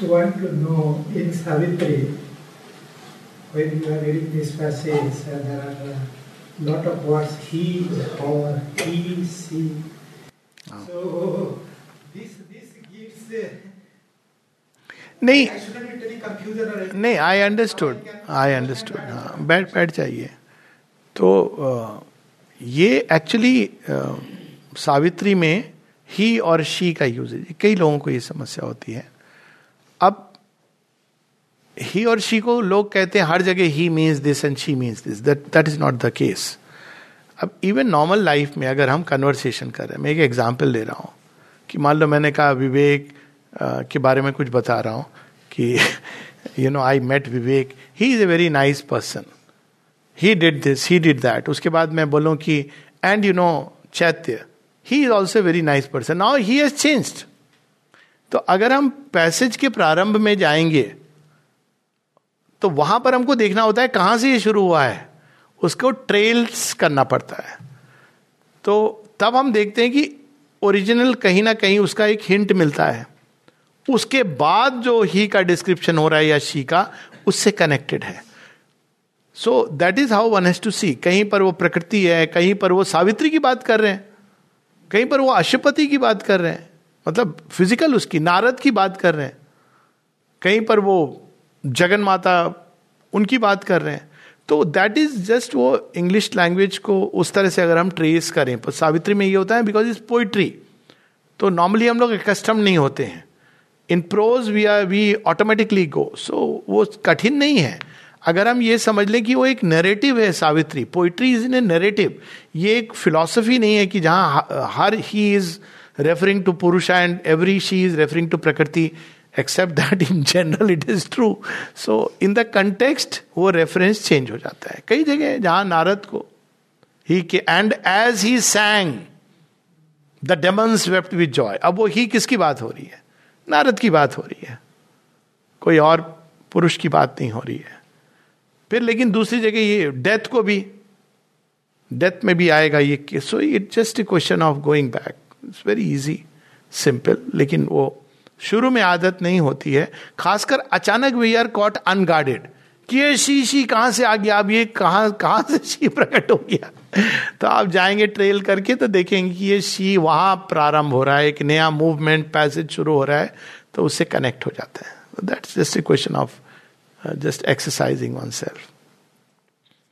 just want to know in Savitri, when you are reading this passage, uh, there are a lot of words he or he, she. Oh. So this this gives. Uh, नहीं नहीं I understood I understood हाँ बैठ बैठ जाइए तो ये actually Savitri में ही और शी का यूजेज कई लोगों को ये समस्या होती है अब ही और शी को लोग कहते हैं, हर जगह he means this and she means this that that is not the case अब इवन नॉर्मल लाइफ में अगर हम कन्वर्सेशन कर रहे हैं, मैं एक एग्ज़ाम्पल ले रहा हूँ कि मान लो मैंने कहा विवेक के बारे में कुछ बता रहा हूँ कि you know I met Vivek. He is a very nice person he did this he did that उसके बाद मैं बोलूँ कि and you know Chaitya. He is also very nice person now he has changed तो अगर हम passage के प्रारंभ में जाएँगे तो वहाँ पर हमको देखना होता है कहाँ से ये शुरू हुआ है। उसको ट्रेल्स करना पड़ता है। तो तब हम देखते हैं कि ओरिजिनल कहीं ना कहीं उसका एक हिंट मिलता है। उसके बाद जो ही का डिस्क्रिप्शन हो रहा है या शी का, उससे कनेक्टेड है। So that is how one has to see कहीं पर वो प्रकृति है, कहीं पर वो सावित्री की बात कर रहे हैं, कहीं पर वो अशुपति की बात कर रहे हैं। मतलब फ़िज़िकल उसकी, नारद की बात कर रहे हैं। कहीं पर वो जगन माता, उनकी बात कर रहे हैं। तो दैट इज़ जस्ट वो इंग्लिश लैंग्वेज को उस तरह से अगर हम ट्रेस करें, पर सावित्री में ये होता है बिकॉज़ इज़ पोइट्री तो नॉर्मली हम लोग कस्टम नहीं होते हैं। In prose we are we automatically go so वो कठिन नहीं है। अगर हम ये समझ लें कि वो एक नरेटिव है Savitri poetry is in a narrative ये एक फिलॉसफी नहीं है कि जहाँ हर he is referring to Purusha and every she is referring to Prakriti except that in general it is true so in the context वो reference change हो जाता है। कई जगह जहाँ नारद को he and as he sang the demons wept with joy अब वो ही किसकी बात हो रही है? नारद की बात हो रही है। कोई और पुरुष की बात नहीं हो रही है। फिर लेकिन दूसरी जगह ये डेथ को भी डेथ में भी आएगा ये so it just a question of going back it's very easy simple लेकिन वो शुरू में आदत नहीं होती है। खासकर अचानक वी आर कॉट अनगार्डेड कि ये शी शी कहाँ से आ गया? अब ये कहाँ कहाँ से शी प्रकट हो गया? तो आप जाएँगे ट्रेल करके तो देखेंगे कि ये शी वहाँ प्रारंभ हो रहा है। एक नया मूवमेंट पैसेज शुरू हो रहा है तो उससे कनेक्ट हो जाता है। That's just a question of just exercising oneself